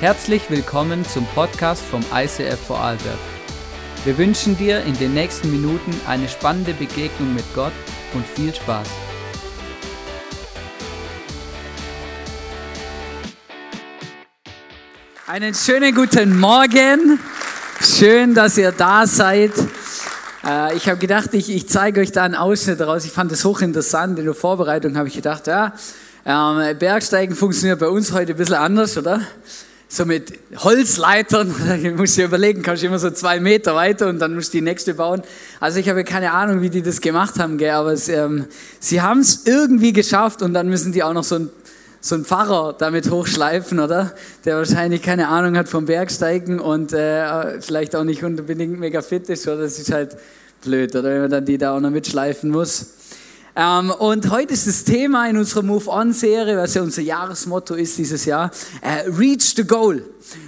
Herzlich willkommen zum Podcast vom ICF Vorarlberg. Wir wünschen dir in den nächsten Minuten eine spannende Begegnung mit Gott und viel Spaß. Einen schönen guten Morgen. Schön, dass ihr da seid. Äh, ich habe gedacht, ich, ich zeige euch da einen Ausschnitt daraus. Ich fand das hochinteressant. In der Vorbereitung habe ich gedacht, ja, ähm, Bergsteigen funktioniert bei uns heute ein bisschen anders, oder? So mit Holzleitern, ich muss dir überlegen, kannst du immer so zwei Meter weiter und dann musst du die nächste bauen. Also ich habe keine Ahnung, wie die das gemacht haben, gell, aber es, ähm, sie haben es irgendwie geschafft und dann müssen die auch noch so ein so ein Pfarrer damit hochschleifen, oder? Der wahrscheinlich keine Ahnung hat vom Bergsteigen und äh, vielleicht auch nicht unbedingt mega fit ist, oder? Das ist halt blöd, oder? Wenn man dann die da auch noch mitschleifen muss. Ähm, und heute ist das Thema in unserer Move On-Serie, was ja unser Jahresmotto ist dieses Jahr, äh, Reach the Goal.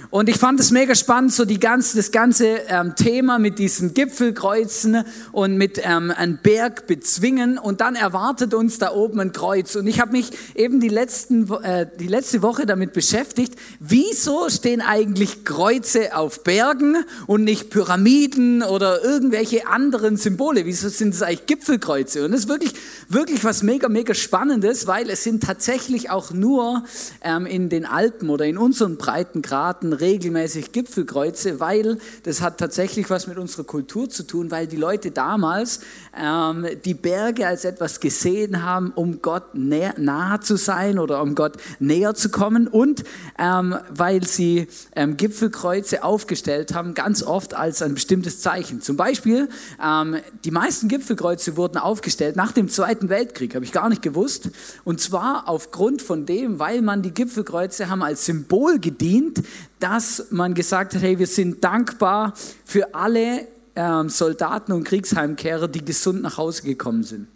Und ich fand es mega spannend, so die ganze, das ganze ähm, Thema mit diesen Gipfelkreuzen und mit ähm, einem Berg bezwingen. Und dann erwartet uns da oben ein Kreuz. Und ich habe mich eben die, letzten, äh, die letzte Woche damit beschäftigt, wieso stehen eigentlich Kreuze auf Bergen und nicht Pyramiden oder irgendwelche anderen Symbole? Wieso sind es eigentlich Gipfelkreuze? Und das ist wirklich, wirklich was mega, mega Spannendes, weil es sind tatsächlich auch nur ähm, in den Alpen oder in unseren Breitengraden regelmäßig Gipfelkreuze, weil das hat tatsächlich was mit unserer Kultur zu tun, weil die Leute damals ähm, die Berge als etwas gesehen haben, um Gott näher, nahe zu sein oder um Gott näher zu kommen und ähm, weil sie ähm, Gipfelkreuze aufgestellt haben, ganz oft als ein bestimmtes Zeichen. Zum Beispiel, ähm, die meisten Gipfelkreuze wurden aufgestellt nach dem Zweiten Weltkrieg, habe ich gar nicht gewusst. Und zwar aufgrund von dem, weil man die Gipfelkreuze haben als Symbol gedient, dass man gesagt hat, hey, wir sind dankbar für alle ähm, Soldaten und Kriegsheimkehrer, die gesund nach Hause gekommen sind.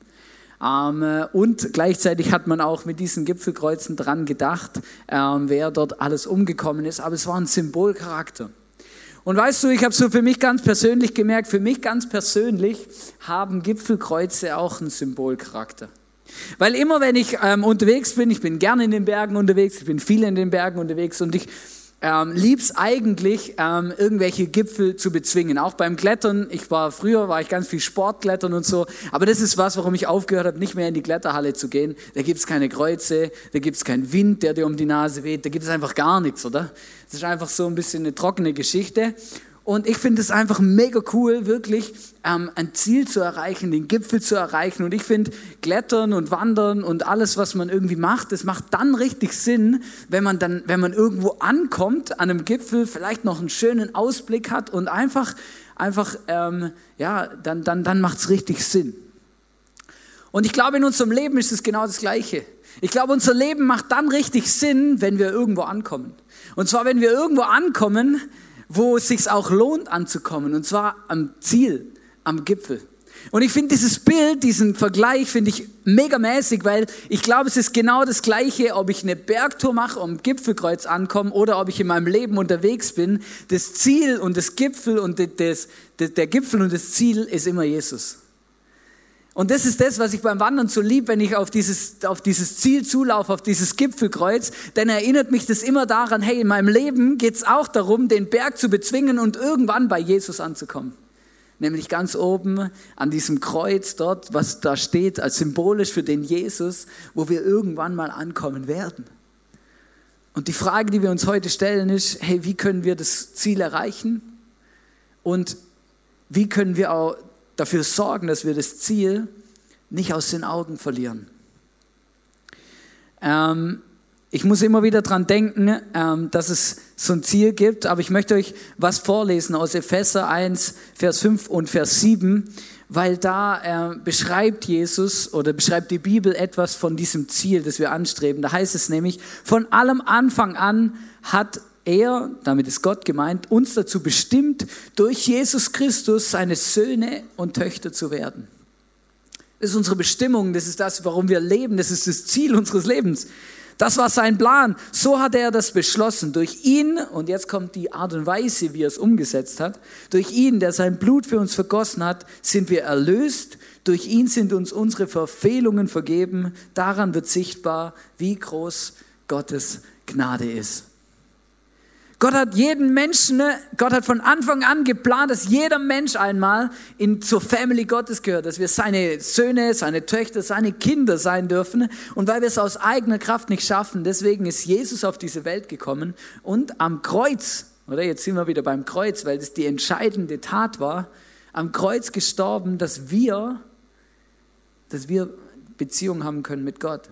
Ähm, und gleichzeitig hat man auch mit diesen Gipfelkreuzen dran gedacht, ähm, wer dort alles umgekommen ist. Aber es war ein Symbolcharakter. Und weißt du, ich habe so für mich ganz persönlich gemerkt, für mich ganz persönlich haben Gipfelkreuze auch einen Symbolcharakter. Weil immer wenn ich ähm, unterwegs bin, ich bin gerne in den Bergen unterwegs, ich bin viel in den Bergen unterwegs und ich ähm, lieb's eigentlich, ähm, irgendwelche Gipfel zu bezwingen. Auch beim Klettern. Ich war früher, war ich ganz viel Sportklettern und so. Aber das ist was, warum ich aufgehört habe, nicht mehr in die Kletterhalle zu gehen. Da gibt's keine Kreuze, da gibt's keinen Wind, der dir um die Nase weht. Da gibt's einfach gar nichts, oder? Das ist einfach so ein bisschen eine trockene Geschichte. Und ich finde es einfach mega cool, wirklich ähm, ein Ziel zu erreichen, den Gipfel zu erreichen. Und ich finde, Klettern und Wandern und alles, was man irgendwie macht, das macht dann richtig Sinn, wenn man dann, wenn man irgendwo ankommt an einem Gipfel, vielleicht noch einen schönen Ausblick hat und einfach, einfach, ähm, ja, dann, dann, dann macht es richtig Sinn. Und ich glaube, in unserem Leben ist es genau das Gleiche. Ich glaube, unser Leben macht dann richtig Sinn, wenn wir irgendwo ankommen. Und zwar, wenn wir irgendwo ankommen, wo es sich auch lohnt anzukommen, und zwar am Ziel, am Gipfel. Und ich finde dieses Bild, diesen Vergleich finde ich megamäßig, weil ich glaube, es ist genau das Gleiche, ob ich eine Bergtour mache, um Gipfelkreuz ankomme oder ob ich in meinem Leben unterwegs bin. Das Ziel und das Gipfel und das, das, der Gipfel und das Ziel ist immer Jesus. Und das ist das, was ich beim Wandern so lieb, wenn ich auf dieses, auf dieses Ziel zulaufe, auf dieses Gipfelkreuz, dann erinnert mich das immer daran, hey, in meinem Leben geht es auch darum, den Berg zu bezwingen und irgendwann bei Jesus anzukommen. Nämlich ganz oben an diesem Kreuz dort, was da steht, als symbolisch für den Jesus, wo wir irgendwann mal ankommen werden. Und die Frage, die wir uns heute stellen, ist, hey, wie können wir das Ziel erreichen? Und wie können wir auch dafür sorgen, dass wir das Ziel nicht aus den Augen verlieren. Ähm, ich muss immer wieder daran denken, ähm, dass es so ein Ziel gibt, aber ich möchte euch was vorlesen aus Epheser 1, Vers 5 und Vers 7, weil da äh, beschreibt Jesus oder beschreibt die Bibel etwas von diesem Ziel, das wir anstreben. Da heißt es nämlich, von allem Anfang an hat er, damit ist Gott gemeint, uns dazu bestimmt, durch Jesus Christus seine Söhne und Töchter zu werden. Das ist unsere Bestimmung, das ist das, warum wir leben, das ist das Ziel unseres Lebens. Das war sein Plan. So hat er das beschlossen. Durch ihn, und jetzt kommt die Art und Weise, wie er es umgesetzt hat, durch ihn, der sein Blut für uns vergossen hat, sind wir erlöst. Durch ihn sind uns unsere Verfehlungen vergeben. Daran wird sichtbar, wie groß Gottes Gnade ist. Gott hat jeden Menschen, ne, Gott hat von Anfang an geplant, dass jeder Mensch einmal in, zur Family Gottes gehört, dass wir seine Söhne, seine Töchter, seine Kinder sein dürfen. Und weil wir es aus eigener Kraft nicht schaffen, deswegen ist Jesus auf diese Welt gekommen und am Kreuz, oder? Jetzt sind wir wieder beim Kreuz, weil das die entscheidende Tat war, am Kreuz gestorben, dass wir, dass wir Beziehung haben können mit Gott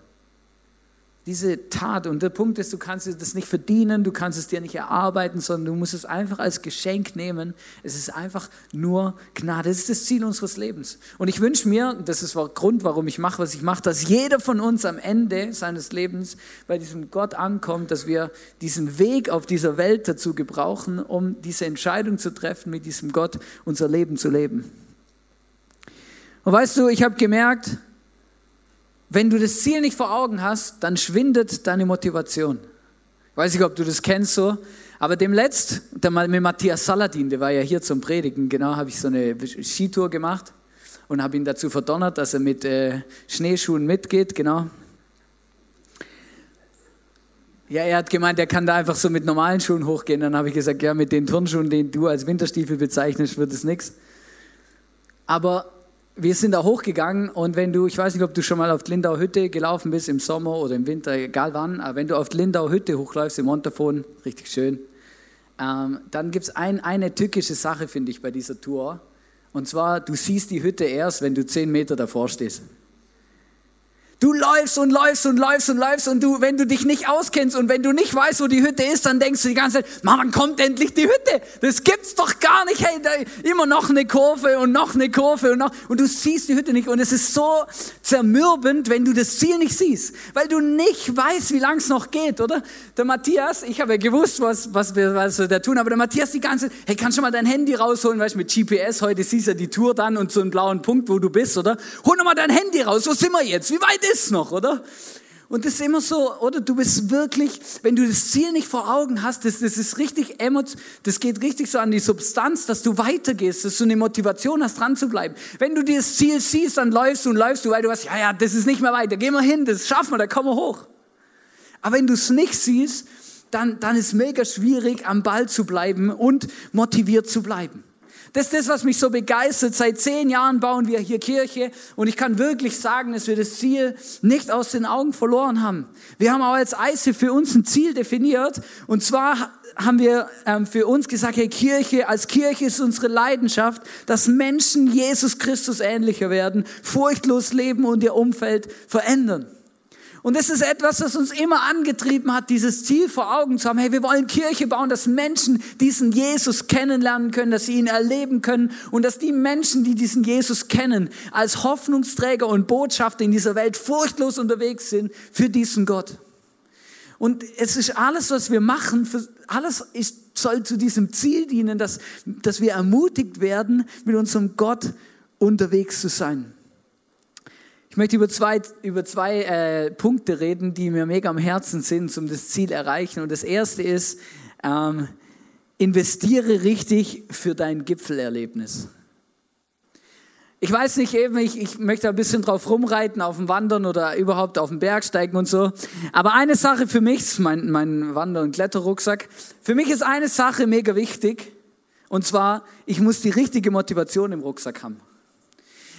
diese Tat. Und der Punkt ist, du kannst das nicht verdienen, du kannst es dir nicht erarbeiten, sondern du musst es einfach als Geschenk nehmen. Es ist einfach nur Gnade. Das ist das Ziel unseres Lebens. Und ich wünsche mir, das ist der Grund, warum ich mache, was ich mache, dass jeder von uns am Ende seines Lebens bei diesem Gott ankommt, dass wir diesen Weg auf dieser Welt dazu gebrauchen, um diese Entscheidung zu treffen, mit diesem Gott unser Leben zu leben. Und weißt du, ich habe gemerkt, wenn du das Ziel nicht vor Augen hast, dann schwindet deine Motivation. Ich weiß nicht, ob du das kennst so, aber dem letzt, der mit Matthias Saladin, der war ja hier zum Predigen, genau, habe ich so eine Skitour gemacht und habe ihn dazu verdonnert, dass er mit äh, Schneeschuhen mitgeht, genau. Ja, er hat gemeint, er kann da einfach so mit normalen Schuhen hochgehen. Dann habe ich gesagt, ja, mit den Turnschuhen, die du als Winterstiefel bezeichnest, wird es nichts. Aber wir sind da hochgegangen und wenn du, ich weiß nicht, ob du schon mal auf Lindau Hütte gelaufen bist im Sommer oder im Winter, egal wann, aber wenn du auf Lindau Hütte hochläufst im Montafon, richtig schön, ähm, dann gibt es ein, eine tückische Sache, finde ich, bei dieser Tour. Und zwar, du siehst die Hütte erst, wenn du zehn Meter davor stehst. Du läufst und läufst und läufst und läufst und du, wenn du dich nicht auskennst und wenn du nicht weißt, wo die Hütte ist, dann denkst du die ganze Zeit, Mann, wann kommt endlich die Hütte? Das gibt's doch gar nicht. Hey, immer noch eine Kurve und noch eine Kurve und noch, und du siehst die Hütte nicht und es ist so zermürbend, wenn du das Ziel nicht siehst, weil du nicht weißt, wie lang es noch geht, oder? Der Matthias, ich habe ja gewusst, was, was wir, was da tun, aber der Matthias die ganze Zeit, hey, kannst du mal dein Handy rausholen, weißt du, mit GPS, heute siehst du ja die Tour dann und so einen blauen Punkt, wo du bist, oder? Hol doch mal dein Handy raus, wo sind wir jetzt? Wie weit ist noch, oder? Und das ist immer so, oder? Du bist wirklich, wenn du das Ziel nicht vor Augen hast, das, das ist richtig emotional, das geht richtig so an die Substanz, dass du weitergehst, dass du eine Motivation hast, dran zu bleiben. Wenn du das Ziel siehst, dann läufst du und läufst du, weil du weißt, ja, ja, das ist nicht mehr weiter, geh mal hin, das schaffen wir, da kommen wir hoch. Aber wenn du es nicht siehst, dann, dann ist mega schwierig, am Ball zu bleiben und motiviert zu bleiben. Das ist das, was mich so begeistert. Seit zehn Jahren bauen wir hier Kirche und ich kann wirklich sagen, dass wir das Ziel nicht aus den Augen verloren haben. Wir haben auch als Eise für uns ein Ziel definiert und zwar haben wir ähm, für uns gesagt, hey Kirche, als Kirche ist unsere Leidenschaft, dass Menschen Jesus Christus ähnlicher werden, furchtlos leben und ihr Umfeld verändern. Und das ist etwas, das uns immer angetrieben hat, dieses Ziel vor Augen zu haben. Hey, wir wollen Kirche bauen, dass Menschen diesen Jesus kennenlernen können, dass sie ihn erleben können und dass die Menschen, die diesen Jesus kennen, als Hoffnungsträger und Botschafter in dieser Welt furchtlos unterwegs sind für diesen Gott. Und es ist alles, was wir machen, alles ist, soll zu diesem Ziel dienen, dass, dass wir ermutigt werden, mit unserem Gott unterwegs zu sein. Ich möchte über zwei, über zwei äh, Punkte reden, die mir mega am Herzen sind, um das Ziel erreichen. Und das erste ist, ähm, investiere richtig für dein Gipfelerlebnis. Ich weiß nicht eben, ich, ich möchte ein bisschen drauf rumreiten, auf dem Wandern oder überhaupt auf dem Berg steigen und so. Aber eine Sache für mich, mein, mein Wander- und Kletterrucksack, für mich ist eine Sache mega wichtig. Und zwar, ich muss die richtige Motivation im Rucksack haben.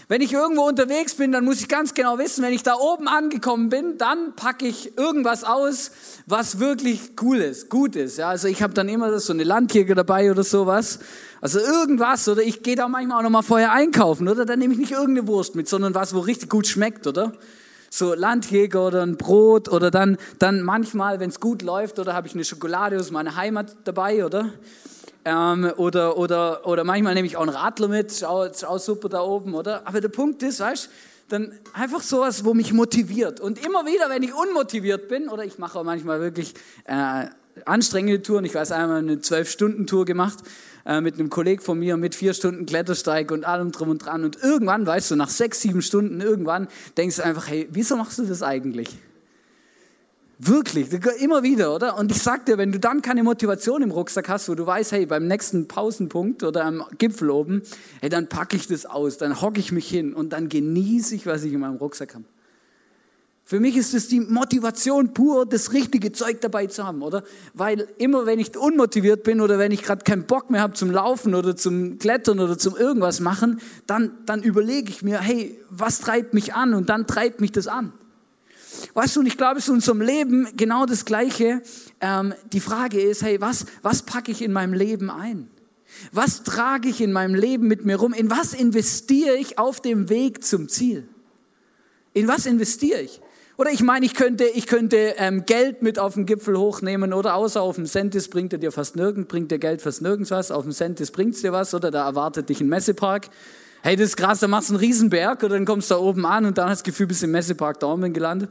Wenn ich irgendwo unterwegs bin, dann muss ich ganz genau wissen, wenn ich da oben angekommen bin, dann packe ich irgendwas aus, was wirklich cool ist, gut ist. Ja, also ich habe dann immer so eine Landjäger dabei oder sowas. Also irgendwas oder ich gehe da manchmal auch noch mal vorher einkaufen oder dann nehme ich nicht irgendeine Wurst mit, sondern was, wo richtig gut schmeckt, oder? So Landjäger oder ein Brot oder dann, dann manchmal, wenn es gut läuft, oder habe ich eine Schokolade aus meiner Heimat dabei, oder? Ähm, oder, oder, oder manchmal nehme ich auch einen Radler mit, schau, schau super da oben, oder? Aber der Punkt ist, weißt dann einfach sowas, wo mich motiviert. Und immer wieder, wenn ich unmotiviert bin, oder ich mache auch manchmal wirklich äh, anstrengende Touren, ich weiß einmal eine Zwölf-Stunden-Tour gemacht äh, mit einem Kollegen von mir mit vier Stunden Klettersteig und allem drum und dran. Und irgendwann, weißt du, nach sechs, sieben Stunden, irgendwann denkst du einfach, hey, wieso machst du das eigentlich? Wirklich, immer wieder, oder? Und ich sag dir, wenn du dann keine Motivation im Rucksack hast, wo du weißt, hey, beim nächsten Pausenpunkt oder am Gipfel oben, hey, dann packe ich das aus, dann hocke ich mich hin und dann genieße ich, was ich in meinem Rucksack habe. Für mich ist es die Motivation pur, das richtige Zeug dabei zu haben, oder? Weil immer wenn ich unmotiviert bin oder wenn ich gerade keinen Bock mehr habe zum Laufen oder zum Klettern oder zum irgendwas machen, dann, dann überlege ich mir, hey, was treibt mich an? Und dann treibt mich das an. Weißt du, und ich glaube, es ist in unserem Leben genau das Gleiche. Ähm, die Frage ist, hey, was, was packe ich in meinem Leben ein? Was trage ich in meinem Leben mit mir rum? In was investiere ich auf dem Weg zum Ziel? In was investiere ich? Oder ich meine, ich könnte, ich könnte ähm, Geld mit auf den Gipfel hochnehmen oder außer auf dem Sentis bringt er dir fast nirgends, bringt dir Geld fast nirgends was, auf dem Sentis bringt es dir was oder da erwartet dich ein Messepark. Hey, das ist krass, da machst du einen Riesenberg oder dann kommst du da oben an und dann hast du das Gefühl, bist im Messepark Daumen gelandet.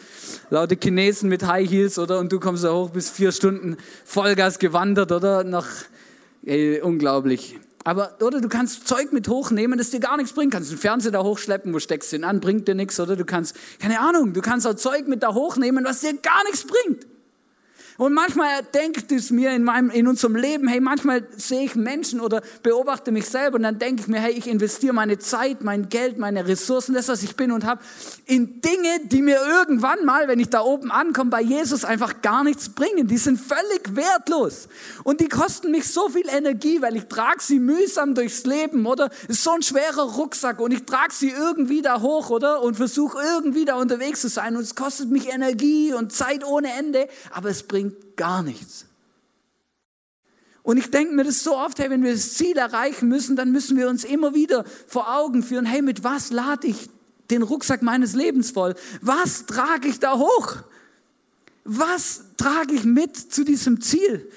Laute Chinesen mit High Heels oder und du kommst da hoch, bis vier Stunden Vollgas gewandert oder noch, ey, unglaublich. Aber, oder du kannst Zeug mit hochnehmen, das dir gar nichts bringt. Kannst einen Fernseher da hochschleppen, wo steckst du ihn an, bringt dir nichts. Oder du kannst, keine Ahnung, du kannst auch Zeug mit da hochnehmen, was dir gar nichts bringt. Und manchmal denkt es mir in, meinem, in unserem Leben, hey, manchmal sehe ich Menschen oder beobachte mich selber und dann denke ich mir, hey, ich investiere meine Zeit, mein Geld, meine Ressourcen, das, was ich bin und habe, in Dinge, die mir irgendwann mal, wenn ich da oben ankomme, bei Jesus einfach gar nichts bringen. Die sind völlig wertlos. Und die kosten mich so viel Energie, weil ich trage sie mühsam durchs Leben, oder? Ist so ein schwerer Rucksack und ich trage sie irgendwie da hoch, oder? Und versuche irgendwie da unterwegs zu sein und es kostet mich Energie und Zeit ohne Ende, aber es bringt bringt gar nichts. Und ich denke mir das so oft, hey, wenn wir das Ziel erreichen müssen, dann müssen wir uns immer wieder vor Augen führen, hey, mit was lade ich den Rucksack meines Lebens voll? Was trage ich da hoch? Was trage ich mit zu diesem Ziel?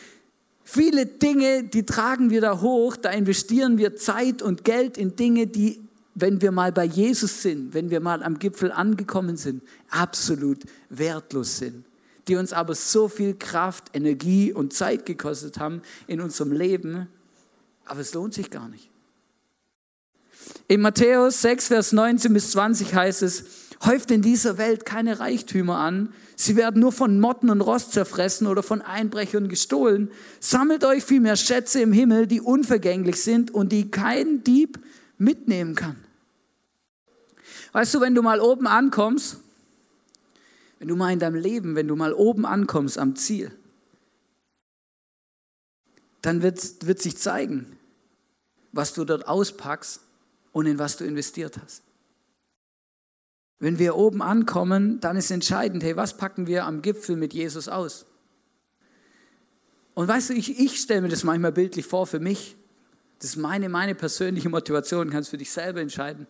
Viele Dinge, die tragen wir da hoch, da investieren wir Zeit und Geld in Dinge, die, wenn wir mal bei Jesus sind, wenn wir mal am Gipfel angekommen sind, absolut wertlos sind die uns aber so viel Kraft, Energie und Zeit gekostet haben in unserem Leben, aber es lohnt sich gar nicht. In Matthäus 6, Vers 19 bis 20 heißt es, häuft in dieser Welt keine Reichtümer an, sie werden nur von Motten und Rost zerfressen oder von Einbrechern gestohlen. Sammelt euch vielmehr Schätze im Himmel, die unvergänglich sind und die kein Dieb mitnehmen kann. Weißt du, wenn du mal oben ankommst wenn du mal in deinem Leben, wenn du mal oben ankommst am Ziel, dann wird, wird sich zeigen, was du dort auspackst und in was du investiert hast. Wenn wir oben ankommen, dann ist entscheidend, hey, was packen wir am Gipfel mit Jesus aus? Und weißt du, ich, ich stelle mir das manchmal bildlich vor für mich. Das ist meine, meine persönliche Motivation, kannst für dich selber entscheiden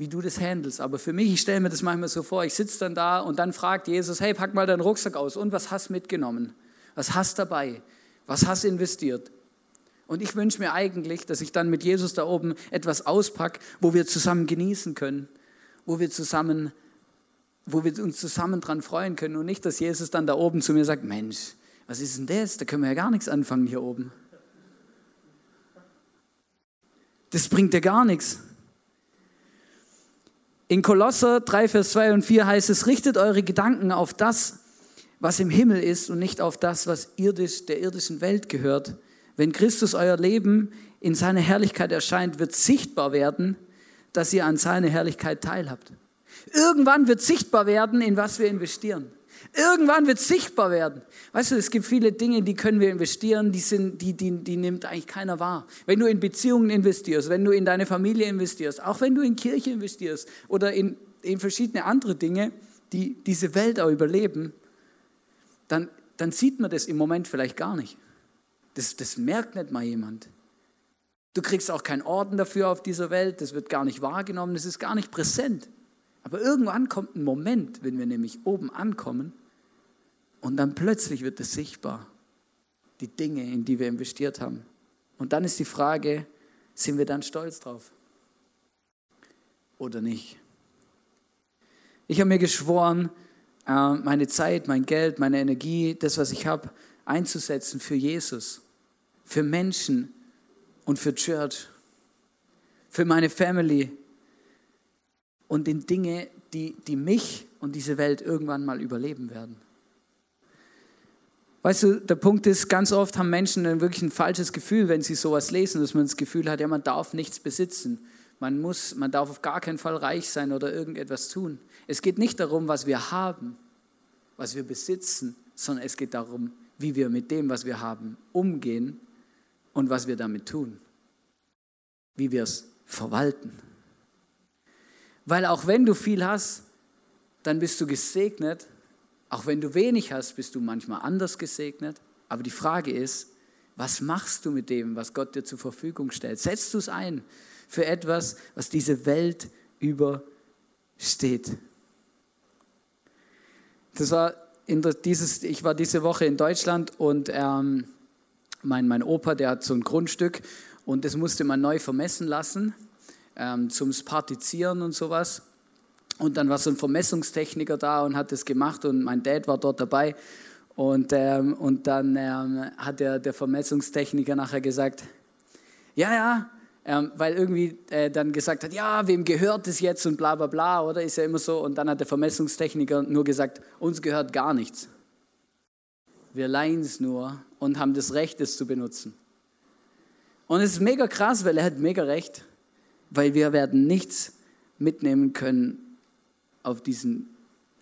wie du das handelst. Aber für mich, ich stelle mir das manchmal so vor, ich sitze dann da und dann fragt Jesus, hey, pack mal deinen Rucksack aus und was hast mitgenommen? Was hast dabei? Was hast investiert? Und ich wünsche mir eigentlich, dass ich dann mit Jesus da oben etwas auspacke, wo wir zusammen genießen können, wo wir zusammen, wo wir uns zusammen dran freuen können und nicht, dass Jesus dann da oben zu mir sagt, Mensch, was ist denn das? Da können wir ja gar nichts anfangen hier oben. Das bringt dir gar nichts. In Kolosser 3, Vers 2 und 4 heißt es, richtet eure Gedanken auf das, was im Himmel ist und nicht auf das, was irdisch, der irdischen Welt gehört. Wenn Christus euer Leben in seiner Herrlichkeit erscheint, wird sichtbar werden, dass ihr an seiner Herrlichkeit teilhabt. Irgendwann wird sichtbar werden, in was wir investieren. Irgendwann wird sichtbar werden. Weißt du, es gibt viele Dinge, die können wir investieren, die, sind, die, die, die nimmt eigentlich keiner wahr. Wenn du in Beziehungen investierst, wenn du in deine Familie investierst, auch wenn du in Kirche investierst oder in, in verschiedene andere Dinge, die diese Welt auch überleben, dann, dann sieht man das im Moment vielleicht gar nicht. Das, das merkt nicht mal jemand. Du kriegst auch keinen Orden dafür auf dieser Welt, das wird gar nicht wahrgenommen, das ist gar nicht präsent. Aber irgendwann kommt ein Moment, wenn wir nämlich oben ankommen und dann plötzlich wird es sichtbar, die Dinge, in die wir investiert haben. Und dann ist die Frage, sind wir dann stolz drauf oder nicht? Ich habe mir geschworen, äh, meine Zeit, mein Geld, meine Energie, das, was ich habe, einzusetzen für Jesus, für Menschen und für Church, für meine Family, und in Dinge, die, die mich und diese Welt irgendwann mal überleben werden. Weißt du, der Punkt ist, ganz oft haben Menschen ein wirklich ein falsches Gefühl, wenn sie sowas lesen, dass man das Gefühl hat, ja, man darf nichts besitzen. man muss, man darf auf gar keinen Fall reich sein oder irgendetwas tun. Es geht nicht darum, was wir haben, was wir besitzen, sondern es geht darum, wie wir mit dem, was wir haben, umgehen und was wir damit tun. Wie wir es verwalten. Weil auch wenn du viel hast, dann bist du gesegnet. Auch wenn du wenig hast, bist du manchmal anders gesegnet. Aber die Frage ist, was machst du mit dem, was Gott dir zur Verfügung stellt? Setzt du es ein für etwas, was diese Welt übersteht? Das war dieses, ich war diese Woche in Deutschland und ähm, mein, mein Opa, der hat so ein Grundstück und das musste man neu vermessen lassen ähm, zum Partizieren und sowas. Und dann war so ein Vermessungstechniker da und hat das gemacht und mein Dad war dort dabei. Und, ähm, und dann ähm, hat der, der Vermessungstechniker nachher gesagt, ja, ja, ähm, weil irgendwie äh, dann gesagt hat, ja, wem gehört es jetzt und bla bla bla, oder ist ja immer so. Und dann hat der Vermessungstechniker nur gesagt, uns gehört gar nichts. Wir leihen es nur und haben das Recht, es zu benutzen. Und es ist mega krass, weil er hat mega recht, weil wir werden nichts mitnehmen können auf diesen,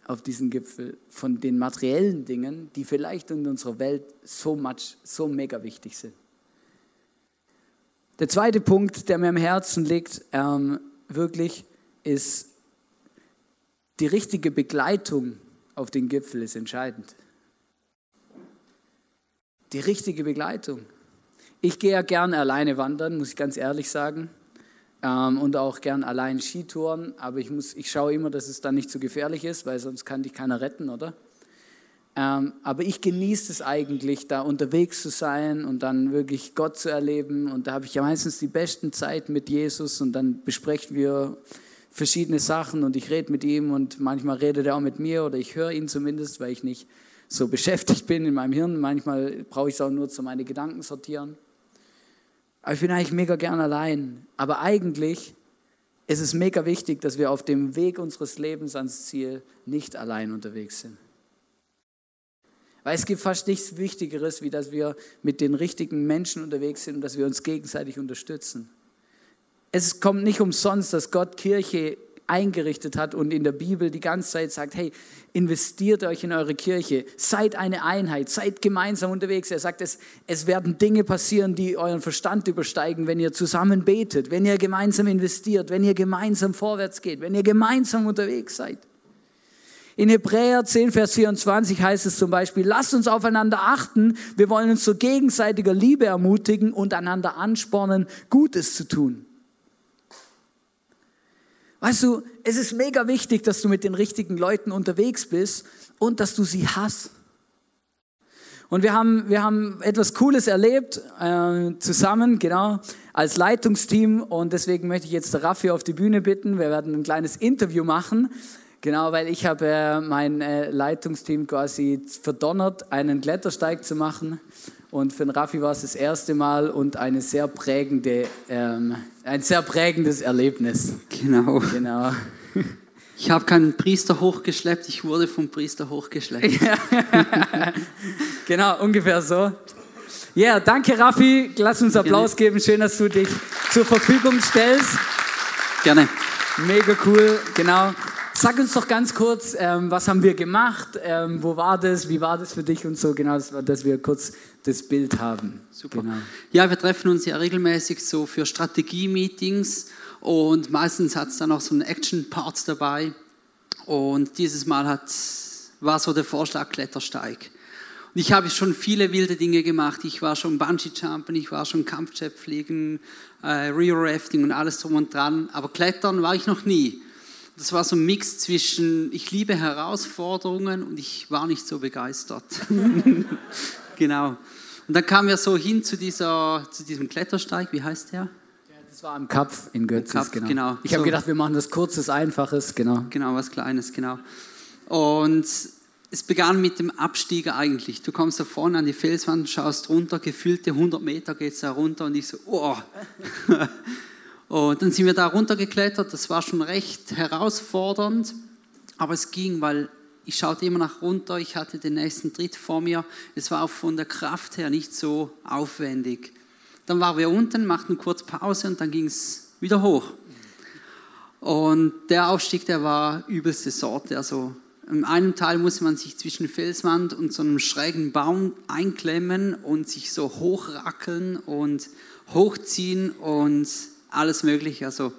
auf diesen Gipfel von den materiellen Dingen, die vielleicht in unserer Welt so much, so mega wichtig sind. Der zweite Punkt, der mir am Herzen liegt, ähm, wirklich, ist, die richtige Begleitung auf den Gipfel ist entscheidend. Die richtige Begleitung. Ich gehe ja gerne alleine wandern, muss ich ganz ehrlich sagen. Ähm, und auch gern allein Skitouren, aber ich, muss, ich schaue immer, dass es dann nicht zu gefährlich ist, weil sonst kann dich keiner retten, oder? Ähm, aber ich genieße es eigentlich, da unterwegs zu sein und dann wirklich Gott zu erleben. Und da habe ich ja meistens die besten Zeiten mit Jesus und dann besprechen wir verschiedene Sachen und ich rede mit ihm und manchmal redet er auch mit mir oder ich höre ihn zumindest, weil ich nicht so beschäftigt bin in meinem Hirn. Manchmal brauche ich es auch nur zu meine Gedanken sortieren. Aber ich bin eigentlich mega gern allein. Aber eigentlich ist es mega wichtig, dass wir auf dem Weg unseres Lebens ans Ziel nicht allein unterwegs sind. Weil es gibt fast nichts Wichtigeres, wie dass wir mit den richtigen Menschen unterwegs sind und dass wir uns gegenseitig unterstützen. Es kommt nicht umsonst, dass Gott Kirche eingerichtet hat und in der Bibel die ganze Zeit sagt, hey, investiert euch in eure Kirche, seid eine Einheit, seid gemeinsam unterwegs. Er sagt, es, es werden Dinge passieren, die euren Verstand übersteigen, wenn ihr zusammen betet, wenn ihr gemeinsam investiert, wenn ihr gemeinsam vorwärts geht, wenn ihr gemeinsam unterwegs seid. In Hebräer 10, Vers 24 heißt es zum Beispiel, lasst uns aufeinander achten, wir wollen uns zu gegenseitiger Liebe ermutigen und einander anspornen, Gutes zu tun. Weißt du, es ist mega wichtig, dass du mit den richtigen Leuten unterwegs bist und dass du sie hast. Und wir haben, wir haben etwas Cooles erlebt äh, zusammen, genau, als Leitungsteam. Und deswegen möchte ich jetzt Raffi auf die Bühne bitten. Wir werden ein kleines Interview machen. Genau, weil ich habe äh, mein äh, Leitungsteam quasi verdonnert, einen Klettersteig zu machen. Und für den Raffi war es das erste Mal und eine sehr prägende, ähm, ein sehr prägendes Erlebnis. Genau. Genau. Ich habe keinen Priester hochgeschleppt, ich wurde vom Priester hochgeschleppt. genau, ungefähr so. Ja, yeah, danke Raffi. Lass uns Applaus Gerne. geben. Schön, dass du dich zur Verfügung stellst. Gerne. Mega cool, genau. Sag uns doch ganz kurz, ähm, was haben wir gemacht, ähm, wo war das, wie war das für dich und so, genau, dass, wir kurz das Bild haben. Super. Genau. Ja, wir treffen uns ja regelmäßig so für Strategie-Meetings und meistens hat es dann auch so einen Action-Part dabei. Und dieses Mal hat, war so der Vorschlag Klettersteig. Und ich habe schon viele wilde Dinge gemacht. Ich war schon Bungee-Jumpen, ich war schon Kampfjet-Fliegen, äh, Rio-Rafting und alles drum und dran. Aber Klettern war ich noch nie das war so ein Mix zwischen, ich liebe Herausforderungen und ich war nicht so begeistert. genau. Und dann kamen wir so hin zu, dieser, zu diesem Klettersteig, wie heißt der? Das war am Kapf in Götzis, Kapf, genau. genau. Ich so. habe gedacht, wir machen das kurzes, einfaches, genau. Genau, was Kleines, genau. Und es begann mit dem Abstieg eigentlich. Du kommst da vorne an die Felswand, schaust runter, gefühlte 100 Meter geht es da runter und ich so, oh. Und dann sind wir da runtergeklettert. Das war schon recht herausfordernd, aber es ging, weil ich schaute immer nach runter. Ich hatte den nächsten Tritt vor mir. Es war auch von der Kraft her nicht so aufwendig. Dann waren wir unten, machten kurz Pause und dann ging es wieder hoch. Und der Aufstieg, der war übelste Sorte. Also in einem Teil musste man sich zwischen Felswand und so einem schrägen Baum einklemmen und sich so hochrackeln und hochziehen und alles Mögliche. Also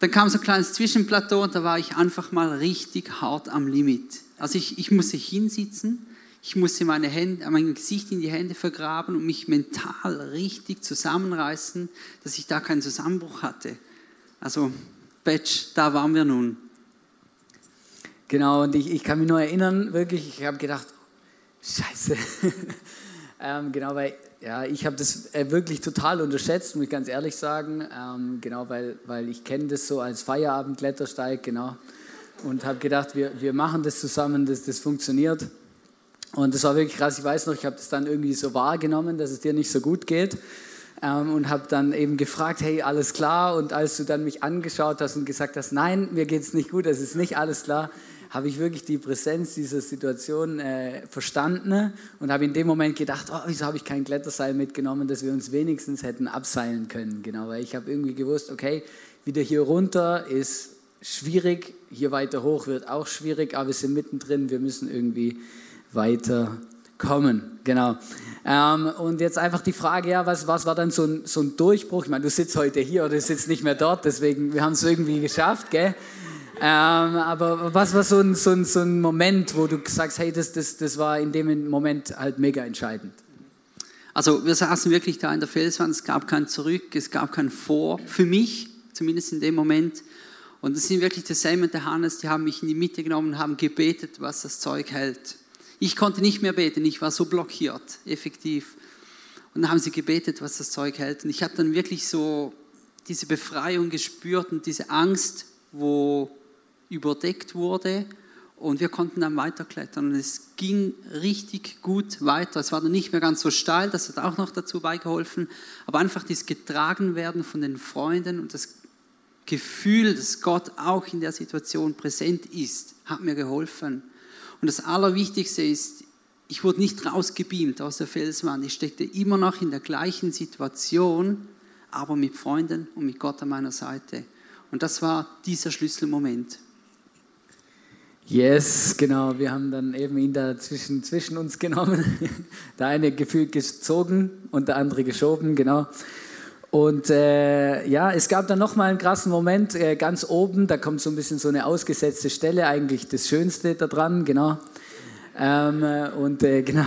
dann kam so ein kleines Zwischenplateau und da war ich einfach mal richtig hart am Limit. Also ich, ich musste hinsitzen, ich musste meine Hände, mein Gesicht in die Hände vergraben und mich mental richtig zusammenreißen, dass ich da keinen Zusammenbruch hatte. Also, Batch, da waren wir nun. Genau, und ich, ich kann mich nur erinnern, wirklich, ich habe gedacht, scheiße. ähm, genau, weil ja, ich habe das äh, wirklich total unterschätzt, muss ich ganz ehrlich sagen. Ähm, genau, weil, weil ich kenne das so als Feierabend-Klettersteig, genau. Und habe gedacht, wir, wir machen das zusammen, das, das funktioniert. Und das war wirklich krass. Ich weiß noch, ich habe das dann irgendwie so wahrgenommen, dass es dir nicht so gut geht. Ähm, und habe dann eben gefragt, hey, alles klar? Und als du dann mich angeschaut hast und gesagt hast, nein, mir geht es nicht gut, es ist nicht alles klar, habe ich wirklich die Präsenz dieser Situation äh, verstanden und habe in dem Moment gedacht, oh, wieso habe ich kein Kletterseil mitgenommen, dass wir uns wenigstens hätten abseilen können. Genau, weil ich habe irgendwie gewusst, okay, wieder hier runter ist schwierig, hier weiter hoch wird auch schwierig, aber wir sind mittendrin, wir müssen irgendwie weiterkommen. Genau. Ähm, und jetzt einfach die Frage, ja, was, was war dann so ein, so ein Durchbruch? Ich meine, du sitzt heute hier oder du sitzt nicht mehr dort, deswegen, wir haben es irgendwie geschafft, gell? Ähm, aber was war so ein, so, ein, so ein Moment, wo du sagst, hey, das, das, das war in dem Moment halt mega entscheidend? Also wir saßen wirklich da in der Felswand, es gab kein Zurück, es gab kein Vor, für mich zumindest in dem Moment. Und es sind wirklich der Sam und der Hannes, die haben mich in die Mitte genommen und haben gebetet, was das Zeug hält. Ich konnte nicht mehr beten, ich war so blockiert, effektiv. Und dann haben sie gebetet, was das Zeug hält. Und ich habe dann wirklich so diese Befreiung gespürt und diese Angst, wo überdeckt wurde und wir konnten dann weiterklettern und es ging richtig gut weiter. Es war dann nicht mehr ganz so steil, das hat auch noch dazu beigeholfen, aber einfach dieses Getragenwerden von den Freunden und das Gefühl, dass Gott auch in der Situation präsent ist, hat mir geholfen. Und das Allerwichtigste ist, ich wurde nicht rausgebeamt aus der Felswand, ich steckte immer noch in der gleichen Situation, aber mit Freunden und mit Gott an meiner Seite. Und das war dieser Schlüsselmoment. Yes, genau. Wir haben dann eben ihn da zwischen, uns genommen. Der eine gefühlt gezogen und der andere geschoben, genau. Und äh, ja, es gab dann nochmal einen krassen Moment äh, ganz oben. Da kommt so ein bisschen so eine ausgesetzte Stelle, eigentlich das Schönste da dran, genau. Ähm, und äh, genau,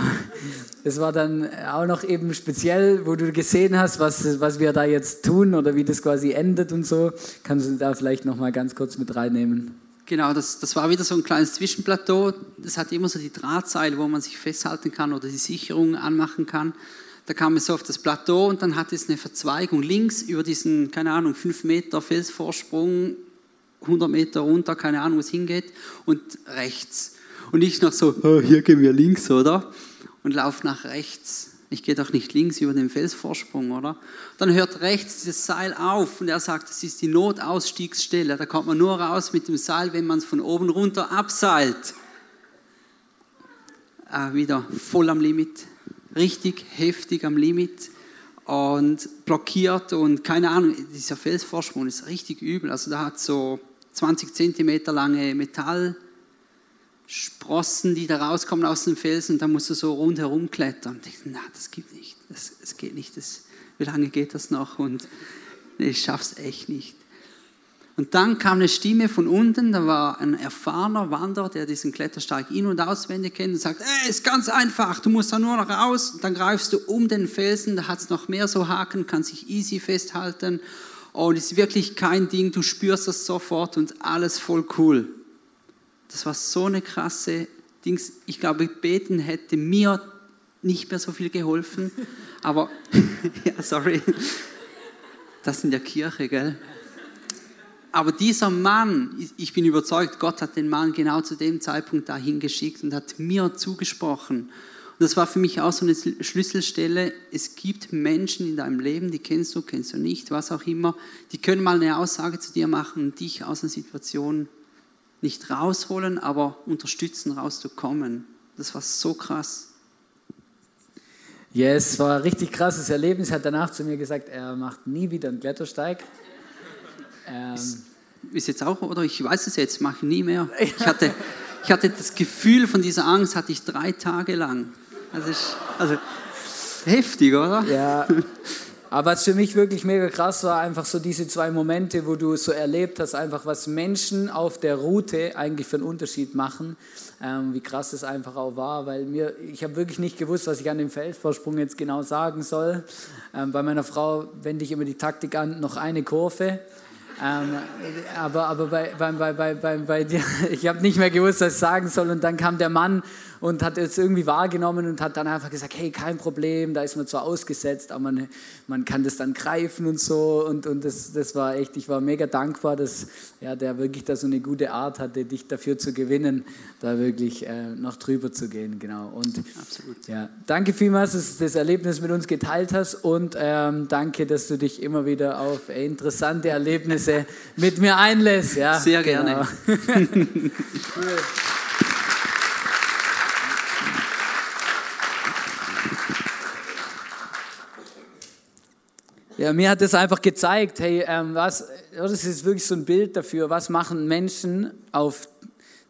es war dann auch noch eben speziell, wo du gesehen hast, was, was wir da jetzt tun oder wie das quasi endet und so. Kannst du da vielleicht nochmal ganz kurz mit reinnehmen? Genau, das, das war wieder so ein kleines Zwischenplateau. Das hat immer so die Drahtseile, wo man sich festhalten kann oder die Sicherung anmachen kann. Da kam es so auf das Plateau und dann hat es eine Verzweigung links über diesen, keine Ahnung, 5 Meter Felsvorsprung, 100 Meter runter, keine Ahnung, wo es hingeht, und rechts. Und ich noch so, oh, hier gehen wir links, oder? Und lauf nach rechts. Ich gehe doch nicht links über den Felsvorsprung, oder? Dann hört rechts das Seil auf und er sagt, das ist die Notausstiegsstelle. Da kommt man nur raus mit dem Seil, wenn man es von oben runter abseilt. Ah, wieder voll am Limit, richtig heftig am Limit und blockiert und keine Ahnung, dieser Felsvorsprung ist richtig übel. Also da hat so 20 Zentimeter lange Metall Sprossen, die da rauskommen aus dem Felsen, da musst du so rundherum klettern. Und ich dachte, na, das geht nicht, das, das geht nicht, das, wie lange geht das noch? Und nee, ich schaff's echt nicht. Und dann kam eine Stimme von unten, da war ein erfahrener Wanderer, der diesen Klettersteig in- und auswendig kennt und sagt, ey, ist ganz einfach, du musst da nur noch raus, und dann greifst du um den Felsen, da hat es noch mehr so Haken, kann sich easy festhalten und ist wirklich kein Ding, du spürst das sofort und alles voll cool. Das war so eine krasse Dings. Ich glaube, beten hätte mir nicht mehr so viel geholfen. Aber, ja, sorry. Das in der Kirche, gell? Aber dieser Mann, ich bin überzeugt, Gott hat den Mann genau zu dem Zeitpunkt dahin geschickt und hat mir zugesprochen. Und das war für mich auch so eine Schlüsselstelle. Es gibt Menschen in deinem Leben, die kennst du, kennst du nicht, was auch immer, die können mal eine Aussage zu dir machen und dich aus einer Situation nicht rausholen, aber unterstützen, rauszukommen. Das war so krass. Yes, es war ein richtig krasses Erlebnis. Er hat danach zu mir gesagt, er macht nie wieder einen Klettersteig. Ähm, ist, ist, jetzt auch, oder ich weiß es jetzt, mache ich nie mehr. Ich hatte, ich hatte das Gefühl von dieser Angst, hatte ich drei Tage lang. Also, ich, also heftig, oder? Ja. Aber was für mich wirklich mega krass war, einfach so diese zwei Momente, wo du so erlebt hast, einfach was Menschen auf der Route eigentlich für einen Unterschied machen, ähm, wie krass das einfach auch war, weil mir, ich habe wirklich nicht gewusst, was ich an dem Feldvorsprung jetzt genau sagen soll. Ähm, bei meiner Frau wende ich immer die Taktik an, noch eine Kurve. Ähm, aber aber bei, bei, bei, bei, bei dir, ich habe nicht mehr gewusst, was ich sagen soll. Und dann kam der Mann und hat es irgendwie wahrgenommen und hat dann einfach gesagt, hey, kein Problem, da ist man zwar ausgesetzt, aber man, man kann das dann greifen und so. Und, und das, das war echt, ich war mega dankbar, dass ja, der wirklich da so eine gute Art hatte, dich dafür zu gewinnen, da wirklich äh, noch drüber zu gehen. Genau. Und Absolut. Ja, danke vielmals, dass du das Erlebnis mit uns geteilt hast und ähm, danke, dass du dich immer wieder auf interessante Erlebnisse mit mir einlässt. Ja, Sehr genau. gerne. Ja, mir hat das einfach gezeigt, hey, ähm, was, das ist wirklich so ein Bild dafür, was machen Menschen auf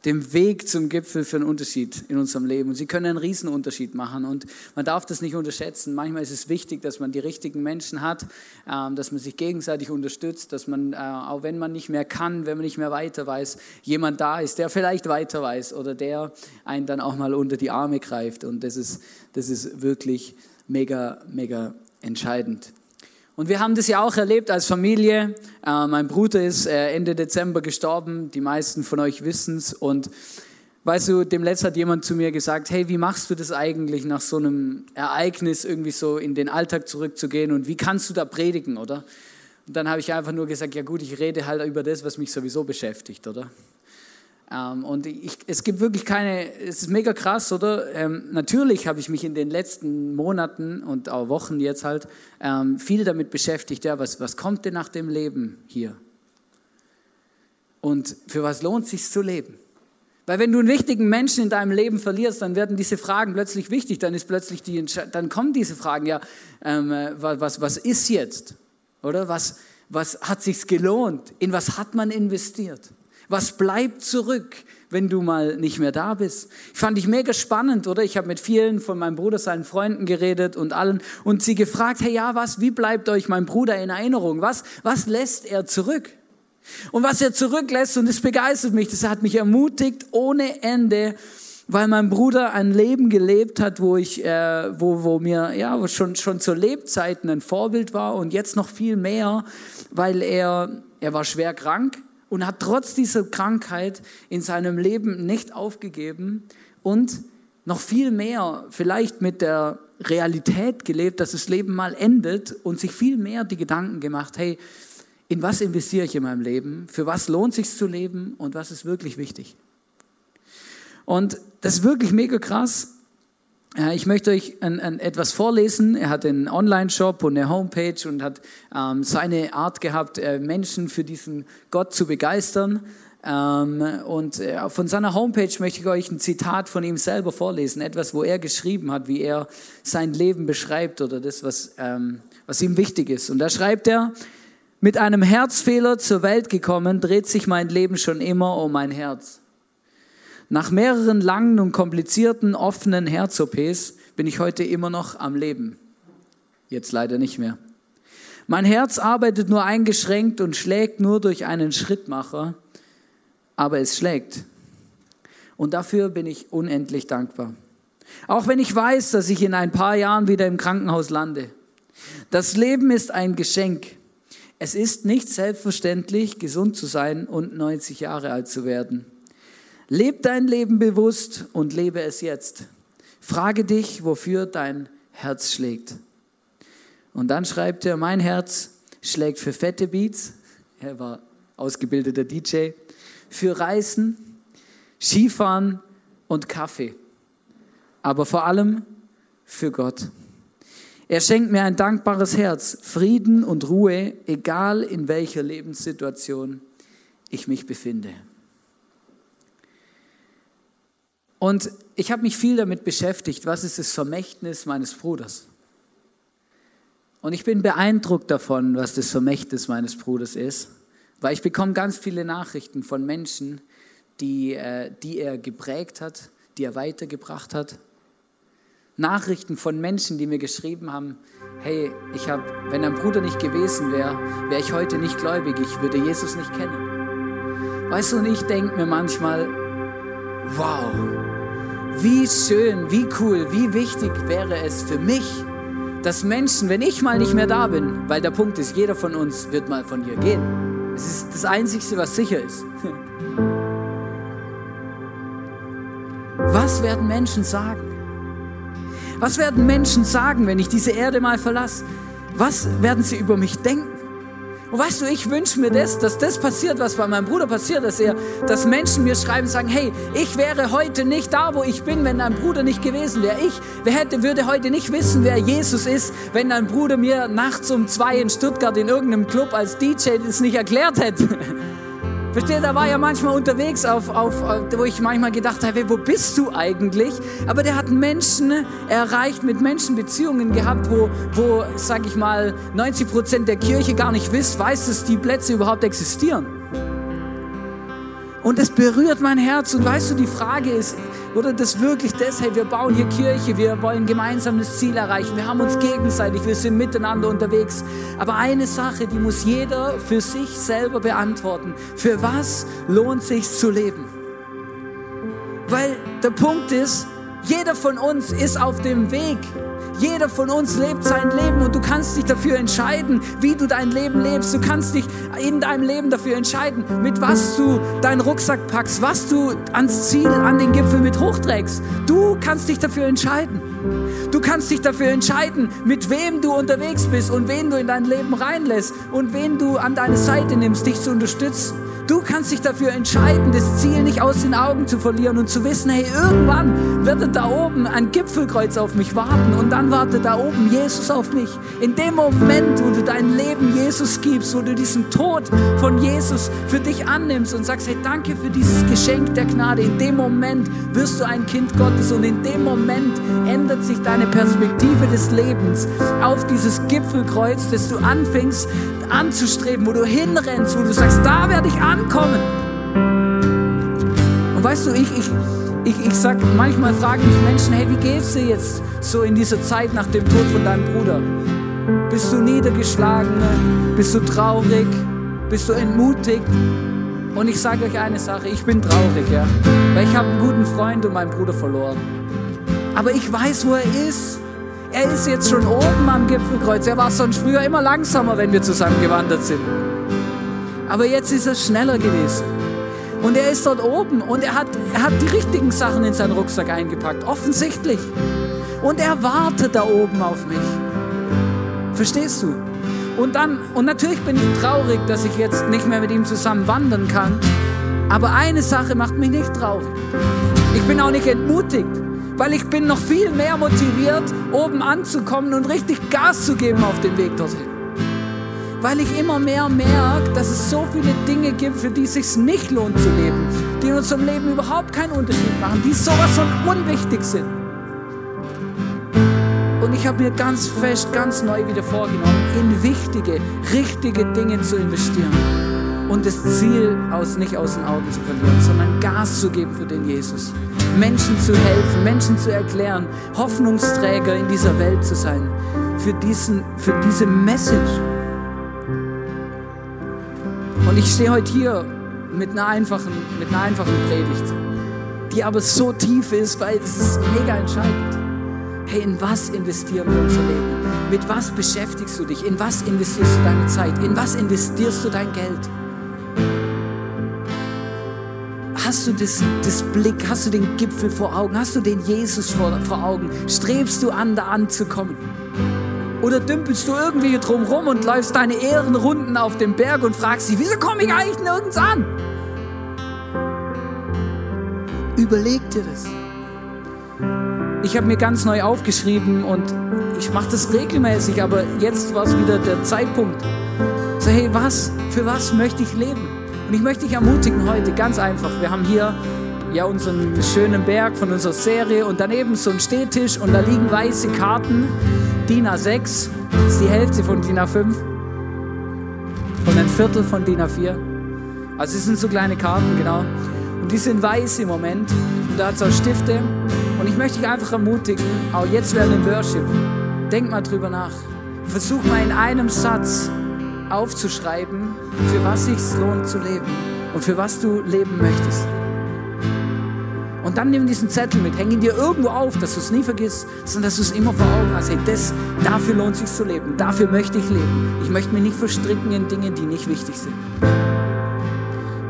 dem Weg zum Gipfel für einen Unterschied in unserem Leben. Und sie können einen Riesenunterschied machen und man darf das nicht unterschätzen. Manchmal ist es wichtig, dass man die richtigen Menschen hat, ähm, dass man sich gegenseitig unterstützt, dass man, äh, auch wenn man nicht mehr kann, wenn man nicht mehr weiter weiß, jemand da ist, der vielleicht weiter weiß oder der einen dann auch mal unter die Arme greift. Und das ist, das ist wirklich mega, mega entscheidend. Und wir haben das ja auch erlebt als Familie. Äh, mein Bruder ist äh, Ende Dezember gestorben. Die meisten von euch wissen es. Und weißt du, dem Letzt hat jemand zu mir gesagt, hey, wie machst du das eigentlich nach so einem Ereignis irgendwie so in den Alltag zurückzugehen und wie kannst du da predigen, oder? Und dann habe ich einfach nur gesagt, ja gut, ich rede halt über das, was mich sowieso beschäftigt, oder? Ähm, und ich, es gibt wirklich keine, es ist mega krass, oder? Ähm, natürlich habe ich mich in den letzten Monaten und auch Wochen jetzt halt ähm, viel damit beschäftigt, ja, was, was kommt denn nach dem Leben hier? Und für was lohnt sich zu leben? Weil wenn du einen wichtigen Menschen in deinem Leben verlierst, dann werden diese Fragen plötzlich wichtig, dann ist plötzlich die, dann kommen diese Fragen, ja, ähm, was, was ist jetzt? Oder was, was hat sich gelohnt? In was hat man investiert? Was bleibt zurück, wenn du mal nicht mehr da bist? Ich fand ich mega spannend, oder? Ich habe mit vielen von meinem Bruder, seinen Freunden geredet und allen und sie gefragt, hey, ja, was, wie bleibt euch mein Bruder in Erinnerung? Was, was lässt er zurück? Und was er zurücklässt, und das begeistert mich, das hat mich ermutigt ohne Ende, weil mein Bruder ein Leben gelebt hat, wo ich, äh, wo, wo mir ja schon schon zur Lebzeiten ein Vorbild war und jetzt noch viel mehr, weil er er war schwer krank und hat trotz dieser Krankheit in seinem Leben nicht aufgegeben und noch viel mehr vielleicht mit der Realität gelebt, dass das Leben mal endet und sich viel mehr die Gedanken gemacht, hey, in was investiere ich in meinem Leben? Für was lohnt sich zu leben und was ist wirklich wichtig? Und das ist wirklich mega krass, ich möchte euch ein, ein, etwas vorlesen. Er hat einen Online-Shop und eine Homepage und hat ähm, seine Art gehabt, äh, Menschen für diesen Gott zu begeistern. Ähm, und äh, von seiner Homepage möchte ich euch ein Zitat von ihm selber vorlesen, etwas, wo er geschrieben hat, wie er sein Leben beschreibt oder das, was, ähm, was ihm wichtig ist. Und da schreibt er, mit einem Herzfehler zur Welt gekommen, dreht sich mein Leben schon immer um mein Herz. Nach mehreren langen und komplizierten offenen Herz-OPs bin ich heute immer noch am Leben. Jetzt leider nicht mehr. Mein Herz arbeitet nur eingeschränkt und schlägt nur durch einen Schrittmacher, aber es schlägt. Und dafür bin ich unendlich dankbar. Auch wenn ich weiß, dass ich in ein paar Jahren wieder im Krankenhaus lande. Das Leben ist ein Geschenk. Es ist nicht selbstverständlich, gesund zu sein und 90 Jahre alt zu werden. Leb dein Leben bewusst und lebe es jetzt. Frage dich, wofür dein Herz schlägt. Und dann schreibt er, mein Herz schlägt für fette Beats, er war ausgebildeter DJ, für Reisen, Skifahren und Kaffee, aber vor allem für Gott. Er schenkt mir ein dankbares Herz, Frieden und Ruhe, egal in welcher Lebenssituation ich mich befinde. Und ich habe mich viel damit beschäftigt, was ist das Vermächtnis meines Bruders. Und ich bin beeindruckt davon, was das Vermächtnis meines Bruders ist. Weil ich bekomme ganz viele Nachrichten von Menschen, die, äh, die er geprägt hat, die er weitergebracht hat. Nachrichten von Menschen, die mir geschrieben haben, hey, ich habe, wenn ein Bruder nicht gewesen wäre, wäre ich heute nicht gläubig, ich würde Jesus nicht kennen. Weißt du, und ich denke mir manchmal, wow, wie schön, wie cool, wie wichtig wäre es für mich, dass Menschen, wenn ich mal nicht mehr da bin, weil der Punkt ist, jeder von uns wird mal von hier gehen. Es ist das Einzige, was sicher ist. Was werden Menschen sagen? Was werden Menschen sagen, wenn ich diese Erde mal verlasse? Was werden sie über mich denken? Und weißt du, ich wünsche mir das, dass das passiert, was bei meinem Bruder passiert, dass er, dass Menschen mir schreiben, sagen, hey, ich wäre heute nicht da, wo ich bin, wenn dein Bruder nicht gewesen wäre. Ich hätte, würde heute nicht wissen, wer Jesus ist, wenn dein Bruder mir nachts um zwei in Stuttgart in irgendeinem Club als DJ das nicht erklärt hätte. Versteht, da war ja manchmal unterwegs, auf, auf, wo ich manchmal gedacht habe, wo bist du eigentlich? Aber der hat Menschen erreicht, mit Menschen Beziehungen gehabt, wo, wo sag ich mal, 90 Prozent der Kirche gar nicht wisst, weiß, dass die Plätze überhaupt existieren. Und es berührt mein Herz. Und weißt du, die Frage ist, oder das wirklich hey, wir bauen hier Kirche, wir wollen gemeinsam das Ziel erreichen, wir haben uns gegenseitig, wir sind miteinander unterwegs. Aber eine Sache, die muss jeder für sich selber beantworten. Für was lohnt sich zu leben? Weil der Punkt ist, jeder von uns ist auf dem Weg, jeder von uns lebt sein Leben und du kannst dich dafür entscheiden, wie du dein Leben lebst. Du kannst dich in deinem Leben dafür entscheiden, mit was du deinen Rucksack packst, was du ans Ziel, an den Gipfel mit hochträgst. Du kannst dich dafür entscheiden. Du kannst dich dafür entscheiden, mit wem du unterwegs bist und wen du in dein Leben reinlässt und wen du an deine Seite nimmst, dich zu unterstützen. Du kannst dich dafür entscheiden, das Ziel nicht aus den Augen zu verlieren und zu wissen, hey, irgendwann wird da oben ein Gipfelkreuz auf mich warten und dann wartet da oben Jesus auf mich. In dem Moment, wo du dein Leben Jesus gibst, wo du diesen Tod von Jesus für dich annimmst und sagst, hey, danke für dieses Geschenk der Gnade, in dem Moment wirst du ein Kind Gottes und in dem Moment ändert sich deine Perspektive des Lebens auf dieses Gipfelkreuz, das du anfängst anzustreben, wo du hinrennst, wo du sagst, da werde ich ankommen. Und weißt du, ich, ich, ich, ich sag, manchmal fragen mich Menschen, hey, wie geht's dir jetzt so in dieser Zeit nach dem Tod von deinem Bruder? Bist du niedergeschlagen? Bist du traurig? Bist du entmutigt? Und ich sage euch eine Sache, ich bin traurig, ja. Weil ich habe einen guten Freund und meinen Bruder verloren. Aber ich weiß, wo er ist. Er ist jetzt schon oben am Gipfelkreuz. Er war sonst früher immer langsamer, wenn wir zusammen gewandert sind. Aber jetzt ist er schneller gewesen. Und er ist dort oben und er hat, er hat die richtigen Sachen in seinen Rucksack eingepackt, offensichtlich. Und er wartet da oben auf mich. Verstehst du? Und dann, und natürlich bin ich traurig, dass ich jetzt nicht mehr mit ihm zusammen wandern kann. Aber eine Sache macht mich nicht traurig. Ich bin auch nicht entmutigt weil ich bin noch viel mehr motiviert, oben anzukommen und richtig Gas zu geben auf dem Weg dorthin. Weil ich immer mehr merke, dass es so viele Dinge gibt, für die es sich nicht lohnt zu leben, die in unserem Leben überhaupt keinen Unterschied machen, die sowas von unwichtig sind. Und ich habe mir ganz fest, ganz neu wieder vorgenommen, in wichtige, richtige Dinge zu investieren und das Ziel aus, nicht aus den Augen zu verlieren, sondern Gas zu geben für den Jesus. Menschen zu helfen, Menschen zu erklären, Hoffnungsträger in dieser Welt zu sein, für, diesen, für diese Message. Und ich stehe heute hier mit einer einfachen, mit einer einfachen Predigt, die aber so tief ist, weil es ist mega entscheidend. Hey, in was investieren wir unser Leben? Mit was beschäftigst du dich? In was investierst du deine Zeit? In was investierst du dein Geld? Hast du das, das Blick, hast du den Gipfel vor Augen, hast du den Jesus vor, vor Augen? Strebst du an, da anzukommen? Oder dümpelst du irgendwie drumherum und läufst deine Ehrenrunden auf dem Berg und fragst dich, wieso komme ich eigentlich nirgends an? Überleg dir das. Ich habe mir ganz neu aufgeschrieben und ich mache das regelmäßig, aber jetzt war es wieder der Zeitpunkt. So, hey, was, für was möchte ich leben? Und ich möchte dich ermutigen heute, ganz einfach. Wir haben hier ja unseren schönen Berg von unserer Serie und daneben so ein Stehtisch und da liegen weiße Karten. DIN A6 ist die Hälfte von DIN A5 und ein Viertel von DIN A4. Also es sind so kleine Karten, genau. Und die sind weiß im Moment. Und da hat es auch Stifte. Und ich möchte dich einfach ermutigen, auch jetzt während dem Worship, denk mal drüber nach. Versuch mal in einem Satz aufzuschreiben, für was sich lohnt zu leben und für was du leben möchtest. Dann nimm diesen Zettel mit, häng ihn dir irgendwo auf, dass du es nie vergisst, sondern dass du es immer vor Augen hast. Hey, das, dafür lohnt es sich zu leben, dafür möchte ich leben. Ich möchte mich nicht verstricken in Dingen, die nicht wichtig sind.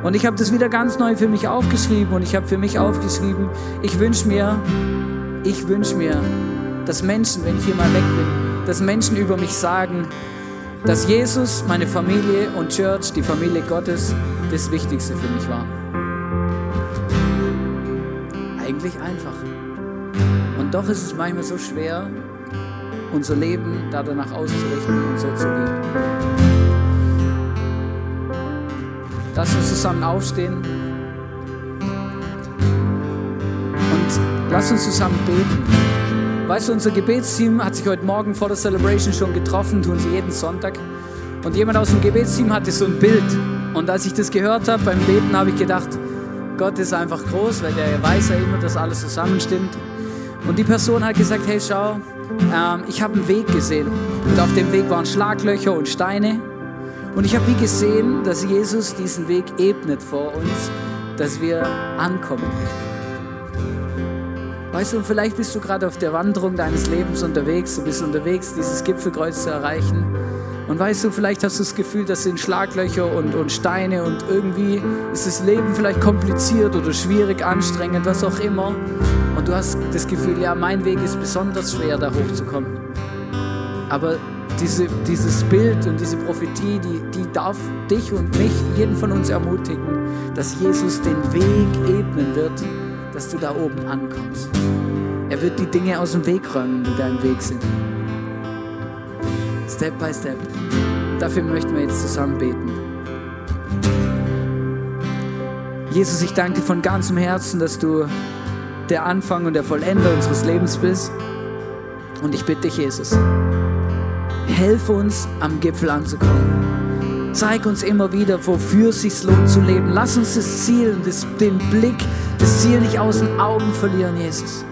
Und ich habe das wieder ganz neu für mich aufgeschrieben und ich habe für mich aufgeschrieben, ich wünsche mir, ich wünsche mir, dass Menschen, wenn ich hier mal weg bin, dass Menschen über mich sagen, dass Jesus, meine Familie und Church, die Familie Gottes, das Wichtigste für mich war. Eigentlich einfach. Und doch ist es manchmal so schwer, unser Leben da danach auszurichten und so zu leben. Lass uns zusammen aufstehen und lass uns zusammen beten. Weißt du, unser Gebetsteam hat sich heute Morgen vor der Celebration schon getroffen, tun sie jeden Sonntag. Und jemand aus dem Gebetsteam hatte so ein Bild. Und als ich das gehört habe beim Beten, habe ich gedacht, Gott ist einfach groß, weil der weiß ja immer, dass alles zusammenstimmt. Und die Person hat gesagt, hey schau, ähm, ich habe einen Weg gesehen. Und auf dem Weg waren Schlaglöcher und Steine. Und ich habe wie gesehen, dass Jesus diesen Weg ebnet vor uns, dass wir ankommen. Weißt du, vielleicht bist du gerade auf der Wanderung deines Lebens unterwegs, du bist unterwegs, dieses Gipfelkreuz zu erreichen. Und weißt du, vielleicht hast du das Gefühl, das sind Schlaglöcher und, und Steine und irgendwie ist das Leben vielleicht kompliziert oder schwierig, anstrengend, was auch immer. Und du hast das Gefühl, ja, mein Weg ist besonders schwer, da hochzukommen. Aber diese, dieses Bild und diese Prophetie, die, die darf dich und mich, jeden von uns ermutigen, dass Jesus den Weg ebnen wird, dass du da oben ankommst. Er wird die Dinge aus dem Weg räumen, die da im Weg sind. Step by Step. Dafür möchten wir jetzt zusammen beten. Jesus, ich danke dir von ganzem Herzen, dass du der Anfang und der Vollender unseres Lebens bist. Und ich bitte dich, Jesus, Helf uns, am Gipfel anzukommen. Zeig uns immer wieder, wofür es sich lohnt zu leben. Lass uns das Ziel, das, den Blick, das Ziel nicht aus den Augen verlieren, Jesus.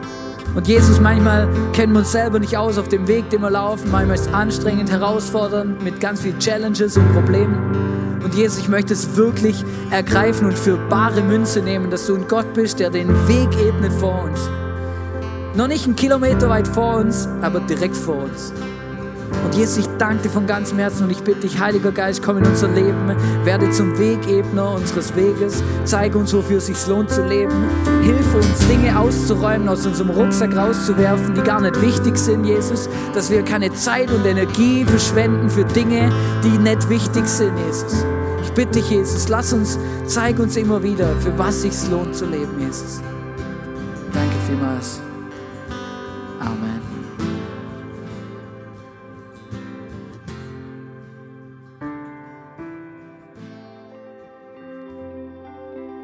Und Jesus, manchmal kennen wir uns selber nicht aus auf dem Weg, den wir laufen. Manchmal ist es anstrengend, herausfordernd, mit ganz vielen Challenges und Problemen. Und Jesus, ich möchte es wirklich ergreifen und für bare Münze nehmen, dass du ein Gott bist, der den Weg ebnet vor uns. Noch nicht einen Kilometer weit vor uns, aber direkt vor uns. Jesus, ich danke dir von ganzem Herzen und ich bitte dich, Heiliger Geist, komm in unser Leben, werde zum Wegebner unseres Weges, zeige uns, wofür es sich lohnt zu leben, hilf uns, Dinge auszuräumen, aus unserem Rucksack rauszuwerfen, die gar nicht wichtig sind, Jesus, dass wir keine Zeit und Energie verschwenden für Dinge, die nicht wichtig sind, Jesus. Ich bitte dich, Jesus, lass uns, zeig uns immer wieder, für was sich lohnt zu leben, Jesus.